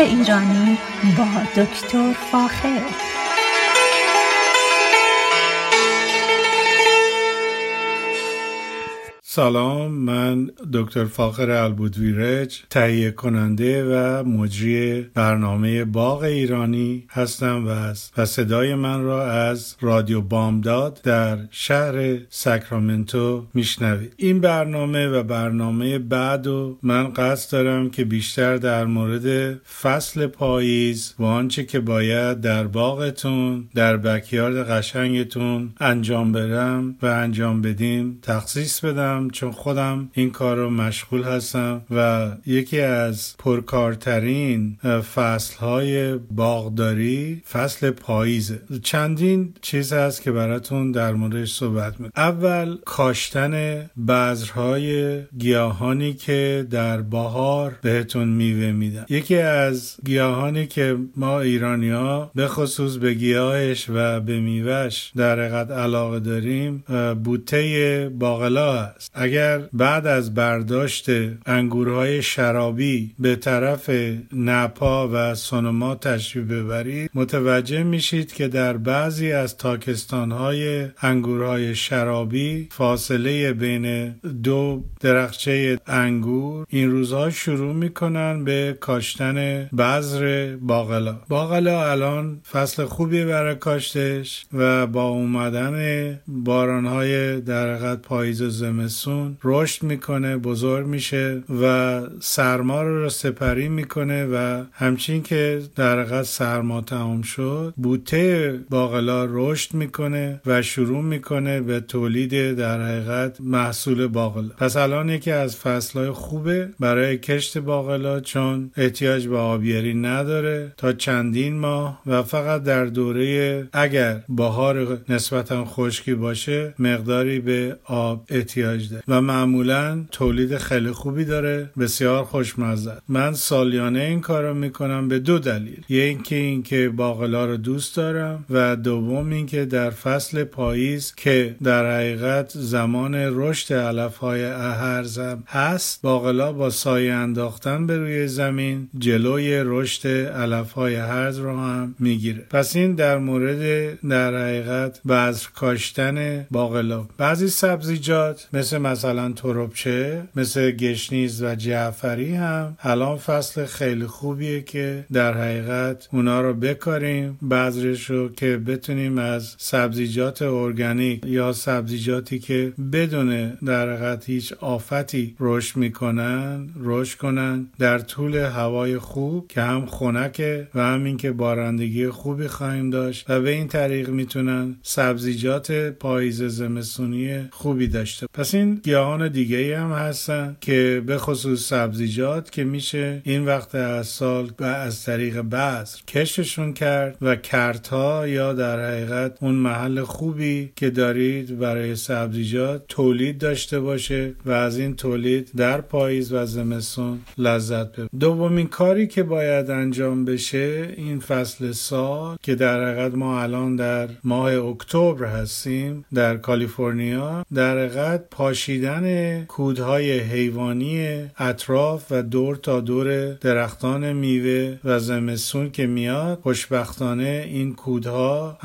ایرانی با دکتر فاخر. سلام من دکتر فاخر البودویرج تهیه کننده و مجری برنامه باغ ایرانی هستم و, و صدای من را از رادیو بامداد در شهر ساکرامنتو میشنوید. این برنامه و برنامه بعد و من قصد دارم که بیشتر در مورد فصل پاییز و آنچه که باید در باغتون در بکیارد قشنگتون انجام برم و انجام بدیم تخصیص بدم. چون خودم این کار رو مشغول هستم و یکی از پرکارترین فصل های باغداری فصل پاییزه. چندین چیز هست که براتون در موردش صحبت می اول کاشتن بذرهای گیاهانی که در بهار بهتون میوه میدن. یکی از گیاهانی که ما ایرانی ها به خصوص به گیاهش و به میوهش در حقیقت علاقه داریم بوته باقلا است اگر بعد از برداشت انگورهای شرابی به طرف نپا و سونما تشریف ببرید متوجه میشید که در بعضی از تاکستانهای انگورهای شرابی فاصله بین دو درخچه انگور این روزها شروع می‌کنن به کاشتن بذر باقلا. باقلا الان فصل خوبی برای کاشتش و با اومدن بارانهای در پاییز و زمستون رشد می‌کنه بزرگ میشه و سرما رو سپری می‌کنه و همچین که در سرما تمام شد بوته باقلا رشد می‌کنه و شروع می‌کنه به تولید در حقیقت محصول باقلا. پس الان یکی از فصلهای خوبه برای کشت باقلا چون احتیاج به آبیاری نداره تا چندین ماه و فقط در دوره اگر بهار نسبتا خشکی باشه مقداری به آب احتیاج و معمولا تولید خیلی خوبی داره. بسیار خوشمزه. من سالیانه این کارو می‌کنم به دو دلیل. یکی اینکه باقلا رو دوست دارم و دوم اینکه در فصل پاییز که در حقیقت زمان رشد علف های اهرزم هست باقلا با سایه انداختن به روی زمین جلوی رشد علف های هرز رو هم می‌گیره. پس این در مورد در حقیقت بذر کاشتن باقلا. بعضی سبزیجات مثل مثلا تروبچه مثل گشنیز و جعفری هم الان فصل خیلی خوبیه که در حقیقت اونا رو بکاریم. بذرش رو که بتونیم از سبزیجات ارگانیک یا سبزیجاتی که بدون در حقیقت هیچ آفتی رشد می‌کنن رشد کنن در طول هوای خوب که هم خنکه و همین که بارندگی خوبی خواهیم داشت و به این طریق می‌تونن سبزیجات پاییز زمستونی خوبی داشته. پس این گیاهان دیگه هم هستن که به خصوص سبزیجات که میشه این وقت از سال و از طریق بذر کشتشون کرد و کرتها یا در حقیقت اون محل خوبی که دارید برای سبزیجات تولید داشته باشه و از این تولید در پاییز و زمستون لذت ببرید. دومین کاری که باید انجام بشه این فصل سال که در حقیقت ما الان در ماه اکتبر هستیم در کالیفرنیا در حقیقت پاشید کشیدن کودهای حیوانی اطراف و دور تا دور درختان میوه و زمستون که میاد خوشبختانه این کودها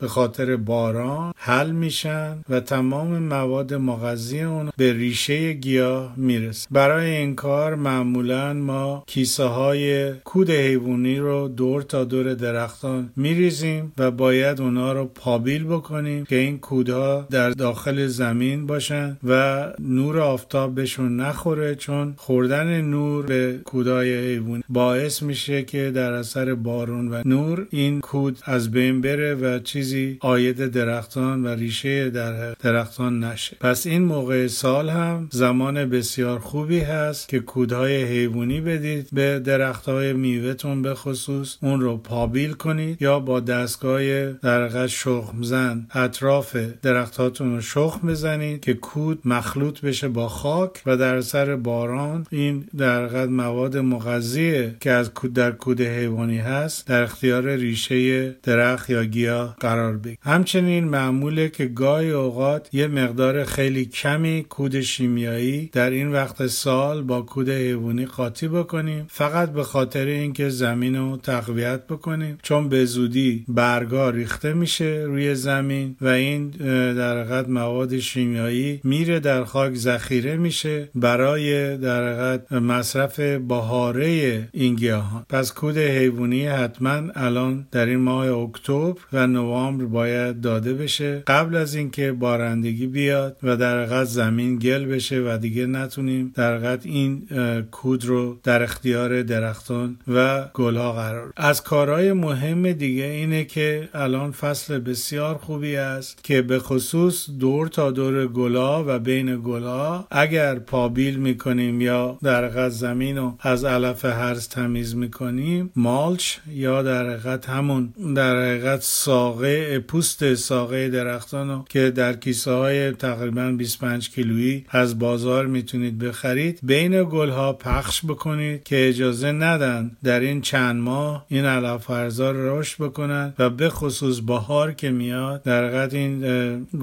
به خاطر باران حل میشن و تمام مواد مغذی اون به ریشه گیاه می‌رسه. برای این کار معمولا ما کیسه های کود حیوانی رو دور تا دور درختان میریزیم و باید اونا رو پابیل بکنیم که این کودها در داخل زمین باشن و نور آفتاب بهشون نخوره چون خوردن نور به کودای حیوانی باعث میشه که در اثر بارون و نور این کود از بین بره و چیزی آید درختان و ریشه در درختان نشه. پس این موقع سال هم زمان بسیار خوبی هست که کودهای حیوانی بدید به درختهای میوهتون به خصوص اون رو پابیل کنید یا با دستگاه در شخم زن اطراف درختاتون رو شخم بزنید که کود کود مخلوط بشه با خاک و در اثر باران. این در حقیقت مواد مغذیه که از کود در کود حیوانی هست در اختیار ریشه درخت یا گیاه قرار بگیره. همچنین معموله که گاهی اوقات یه مقدار خیلی کمی کود شیمیایی در این وقت سال با کود حیوانی قاطی بکنیم. فقط به خاطر اینکه زمین رو تقویت بکنیم. چون به زودی برگا ریخته میشه روی زمین و این در حقیقت مواد شیمیایی میره در خاک ذخیره میشه برای در مصرف بهاره این گیاهان. پس کود حیوانی حتما الان در این ماه اکتبر و نوامبر باید داده بشه. قبل از اینکه بارندگی بیاد و در زمین گل بشه و دیگه نتونیم در این کود رو در اختیار درختان و گلها قرار از کارهای مهم دیگه اینه که الان فصل بسیار خوبی است که به خصوص دور تا دور گلا و بین گلا اگر پابیل می‌کنیم یا در حقیقت زمین رو از علف هرز تمیز می‌کنیم مالچ یا در حقیقت همون در حقیقت ساقه پوست ساقه درختان رو که در کیسه های تقریبا 25 کیلویی از بازار می‌تونید بخرید. بین گلها پخش بکنید که اجازه ندن در این چند ماه این علف هرزا رشد بکنن و به خصوص بهار که میاد در حقیقت این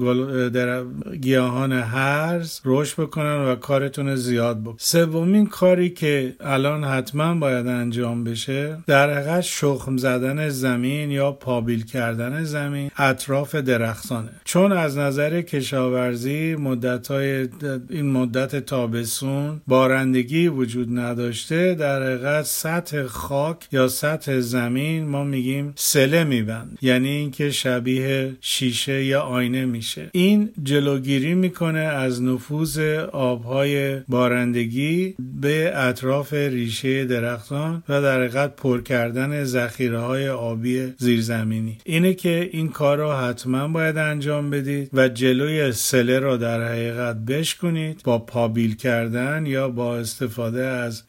گل در گیاهان هرز رشد بکنن و کارتون زیاد بکنن سومین کاری که الان حتما باید انجام بشه در حقیقت شخم زدن زمین یا پابیل کردن زمین اطراف درختانه. چون از نظر کشاورزی مدت این مدت تابستون بارندگی وجود نداشته در حقیقت سطح خاک یا سطح زمین ما میگیم سله میبند. یعنی اینکه شبیه شیشه یا آینه میشه. این جلوگیری می‌کنه از نفوذ آبهای بارندگی به اطراف ریشه درختان و در حقیقت پر کردن ذخیره های آبی زیرزمینی. اینه که این کار رو حتما باید انجام بدید و جلوی سله رو در حقیقت بشکنید با پابیل کردن یا با استفاده از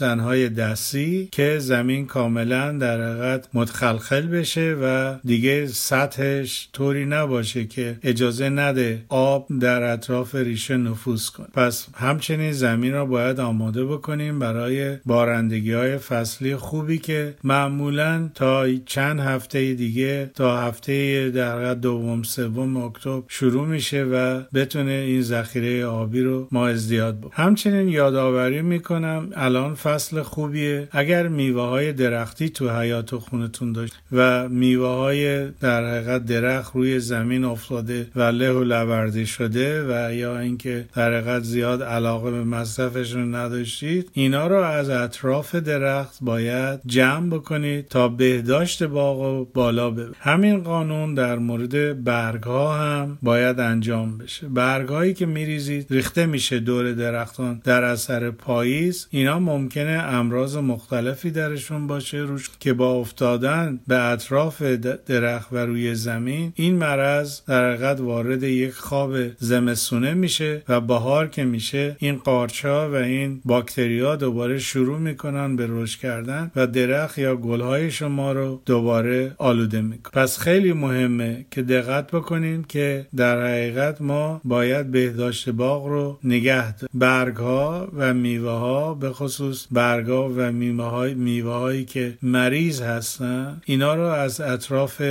های دستی که زمین کاملا در حقیقت متخلخل بشه و دیگه سطحش طوری نباشه که اجازه نده آب در اطراف ریشه نفوذ کنه پس همچنین زمین را باید آماده بکنیم برای بارندگی های فصلی خوبی که معمولا تا چند هفته دیگه تا هفته در دوم سوم اکتبر شروع میشه و بتونه این ذخیره آبی رو ما ازدیاد بود همچنین یادآوری می‌کنم الان فصل خوبیه. اگر میوه های درختی تو حیات خونتون داشت و میوه های در حقیقت درخت روی زمین افتاده و له و لورده شده و یا اینکه در زیاد علاقه به مصرفشون نداشتید اینا رو از اطراف درخت باید جمع بکنید تا بهداشت باغ و بالا ببرید. همین قانون در مورد برگ ها هم باید انجام بشه. برگ هایی که میریزید ریخته میشه دور درختان در اثر پاییز. اینا ممکنه امراض مختلفی درشون باشه روش که با افتادن به اطراف درخت و روی زمین این مرض در حقیقت وارد یک خواب زمستونه میشه و بهار که میشه این قارچها و این باکتریا دوباره شروع می‌کنن به رشد کردن و درخت یا گلهای شما رو دوباره آلوده می‌کنن. پس خیلی مهمه که دقت بکنیم که در حقیقت ما باید بهداشت باغ رو نگه برگ ها و میوه ها به خصوص برگ ها و میوه هایی که مریض هستن اینا رو از اطراف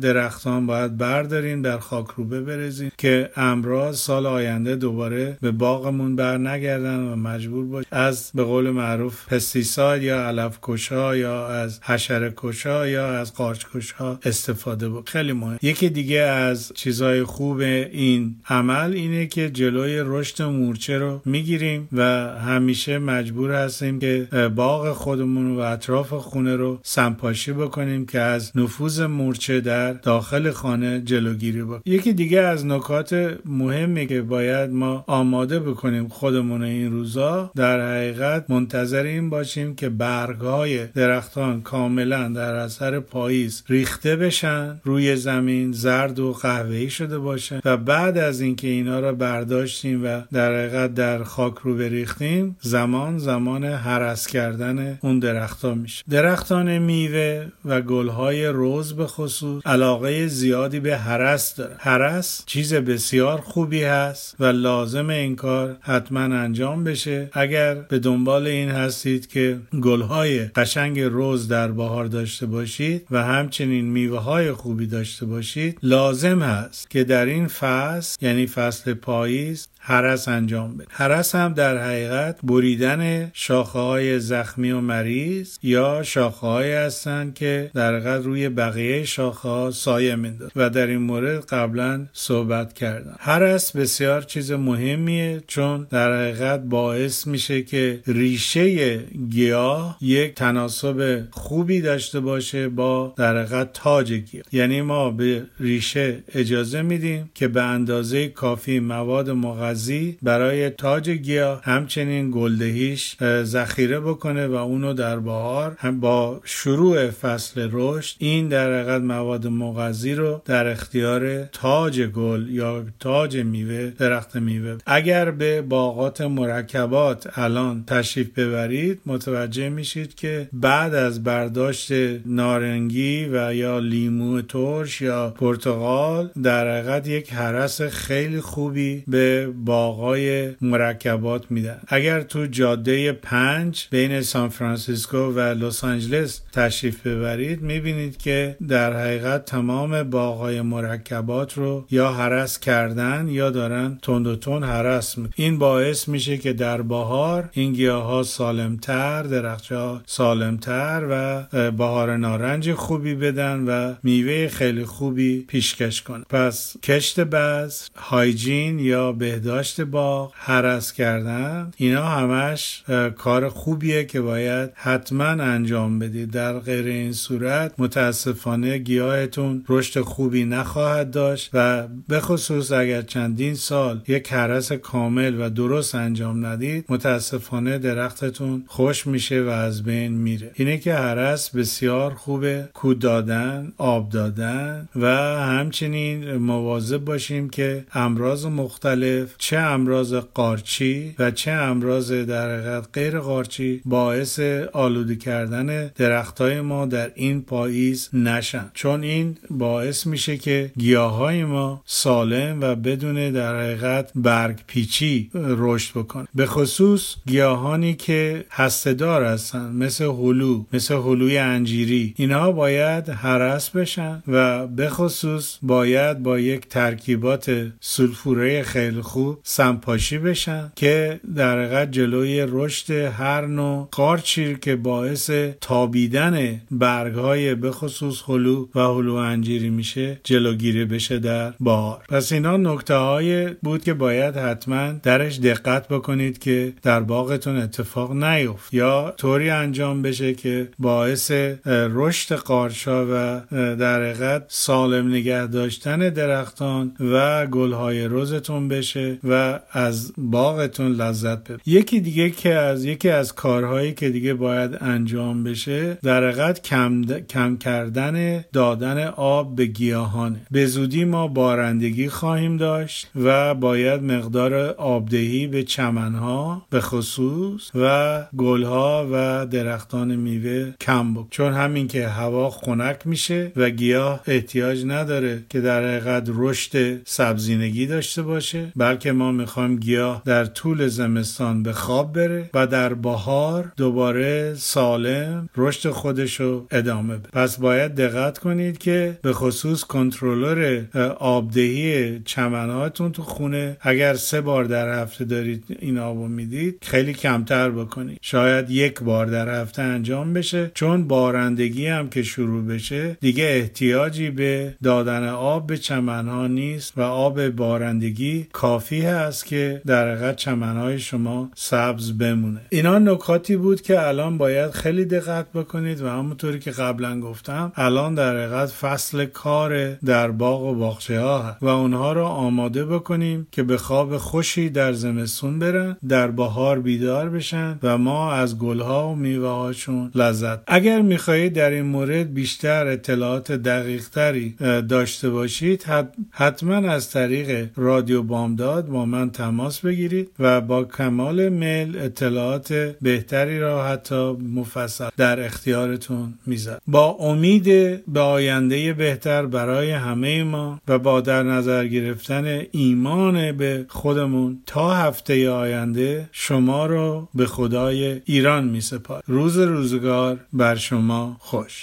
درختان باید برداریم در خاک رو برزیم که امراض سال آینده دوباره به باغمون بر نگردن و مجبور باش از به قول معروف پستیساید یا علف کشا یا از حشره کشا یا از قارچ کشا استفاده بود خیلی مهم. یکی دیگه از چیزهای خوب این عمل اینه که جلوی رشد مورچه رو می‌گیریم و همیشه مجبور هستیم که باغ خودمون و اطراف خونه رو سمپاشی بکنیم که از نفوذ مورچه در داخل خانه جلوگیری بکنیم. یکی دیگه از نکات مهمی که باید ما آماده بکنیم خودمون این روزا در حقیقت منتظر این باشیم که برگهای درختان کاملا در اثر پاییز ریخته بشن روی زمین زرد و قهوه‌ای شده باشن و بعد از اینکه اینا را برداشتیم و در حقیقت در خاک رو بریختیم زمان زمان هرس کردن اون درختان میشه. درختان میوه و گلهای روز به خصوص علاقه زیادی به هرس داره. هرس چیز بسیار خوبی هست. هست و لازم این کار حتما انجام بشه. اگر به دنبال این هستید که گلهای قشنگ روز در بهار داشته باشید و همچنین میوه های خوبی داشته باشید لازم هست که در این فصل یعنی فصل پاییز حرس انجام بده. حرس هم در حقیقت بریدن شاخه های زخمی و مریض یا شاخه های هستند که در حقیقت روی بقیه شاخه ها سایه میندازه و در این مورد قبلا صحبت کردم. حرس بسیار چیز مهمیه چون در حقیقت باعث میشه که ریشه گیاه یک تناسب خوبی داشته باشه با در حقیقت تاج گیاه. یعنی ما به ریشه اجازه میدیم که به اندازه کافی مواد مغذی برای تاج گیاه همچنین گلدهیش ذخیره بکنه و اونو در بهار با شروع فصل رشد این در حقیقت مواد مغذی رو در اختیار تاج گل یا تاج میوه درخت میوه. اگر به باغات مرکبات الان تشریف ببرید متوجه میشید که بعد از برداشت نارنگی و یا لیمو ترش یا پرتقال در حقیقت یک هرس خیلی خوبی به باغای مرکبات میدن اگر تو جاده پنج بین سان فرانسیسکو و لس آنجلس تشریف ببرید می‌بینید که در حقیقت تمام باغای مرکبات رو یا حرس کردن یا دارن تند و تند حرس این باعث میشه که در بهار این گیاه ها سالمتر درخت ها سالمتر و بهار نارنج خوبی بدن و میوه خیلی خوبی پیشکش کنه پس کشت بز هایجین یا بهداشت باغ حرس کردن اینا همش کار خوبیه که باید حتما انجام بدید. در غیر این صورت متاسفانه گیاهتون رشد خوبی نخواهد داشت و به خصوص اگر چندین سال یک حرس کامل و درست انجام ندید متاسفانه درختتون خوش میشه و از بین میره. اینه که حرس بسیار خوبه کود دادن آب دادن و همچنین مواظب باشیم که امراض مختلف چه امراض قارچی و چه امراض در حقیقت غیر قارچی باعث آلوده کردن درختای ما در این پاییز نشن. چون این باعث میشه که گیاه های ما سالم و بدون در حقیقت برگ پیچی رشد بکنه. به خصوص گیاهانی که هستهدار هستن مثل هلو مثل هلوی انجیری. اینها باید حرس بشن و به خصوص باید با یک ترکیبات سلفوره خیلی خوب سمپاشی بشن که در حقیقت جلوی رشد هر نوع قارچی که باعث تابیدن برگ های به خصوص هلو و هلو انجیری میشه جلوگیری بشه در بهار. پس اینا نکته های بود که باید حتما درش دقت بکنید که در باغتون اتفاق نیفت یا طوری انجام بشه که باعث رشد قارچا و در حقیقت سالم نگه داشتن درختان و گلهای روزتون بشه. و از باغتون لذت ببرید. یکی دیگه که از یکی از کارهایی که دیگه باید انجام بشه در حقیقت کم, کم کردن دادن آب به گیاهانه. به زودی ما بارندگی خواهیم داشت و باید مقدار آبدهی به چمنها به خصوص و گلها و درختان میوه کم بک چون همین که هوا خنک میشه و گیاه احتیاج نداره که در حقیقت رشد سبزینگی داشته باشه بلکه ما می‌خوایم گیاه در طول زمستان به خواب بره و در بهار دوباره سالم رشد خودش رو ادامه بده. پس باید دقت کنید که به خصوص کنترلر آبدهی چمنهاتون تو خونه اگر سه بار در هفته دارید این آبو می‌دید خیلی کمتر بکنید. شاید یک بار در هفته انجام بشه. چون بارندگی هم که شروع بشه دیگه احتیاجی به دادن آب به چمنها نیست و آب بارندگی کافی هست که در حقیقت چمنهای شما سبز بمونه. اینا نکاتی بود که الان باید خیلی دقت بکنید و همونطوری که قبلا گفتم الان در حقیقت فصل کار در باغ و باغچه ها هست و اونها رو آماده بکنیم که به خواب خوشی در زمستون برن در بهار بیدار بشن و ما از گلها و میوه هاشون لذت. اگر می‌خواهید در این مورد بیشتر اطلاعات دقیق تری داشته باشید حتما از طریق رادیو بامداد داد با من تماس بگیرید و با کمال میل اطلاعات بهتری را حتی مفصل در اختیارتون می‌زد با امید به آینده بهتر برای همه ما و با در نظر گرفتن ایمان به خودمون تا هفته آینده شما رو به خدای ایران می سپار. روز روزگار بر شما خوش